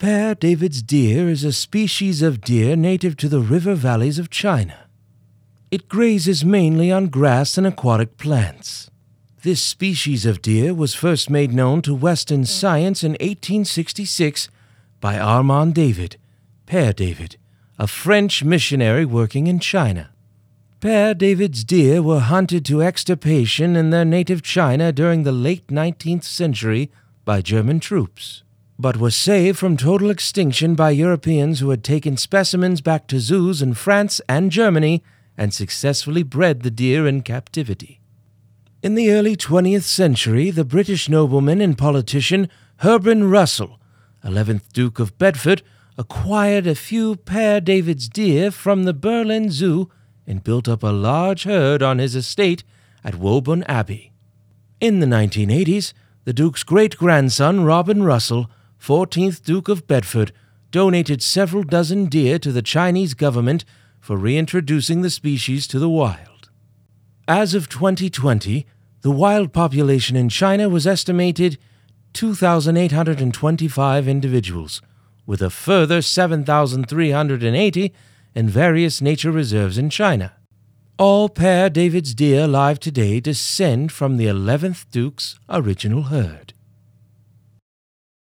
Père David's deer is a species of deer native to the river valleys of China. It grazes mainly on grass and aquatic plants. This species of deer was first made known to Western science in 1866 by Armand David, Père David, a French missionary working in China. Père David's deer were hunted to extirpation in their native China during the late 19th century by German troops, but was saved from total extinction by Europeans who had taken specimens back to zoos in France and Germany and successfully bred the deer in captivity. In the early 20th century, the British nobleman and politician Herbrand Russell, 11th Duke of Bedford, acquired a few Père David's deer from the Berlin Zoo and built up a large herd on his estate at Woburn Abbey. In the 1980s, the Duke's great grandson, Robin Russell, 14th Duke of Bedford, donated several dozen deer to the Chinese government for reintroducing the species to the wild. As of 2020, the wild population in China was estimated 2,825 individuals, with a further 7,380 in various nature reserves in China. All Père David's deer alive today descend from the 11th Duke's original herd.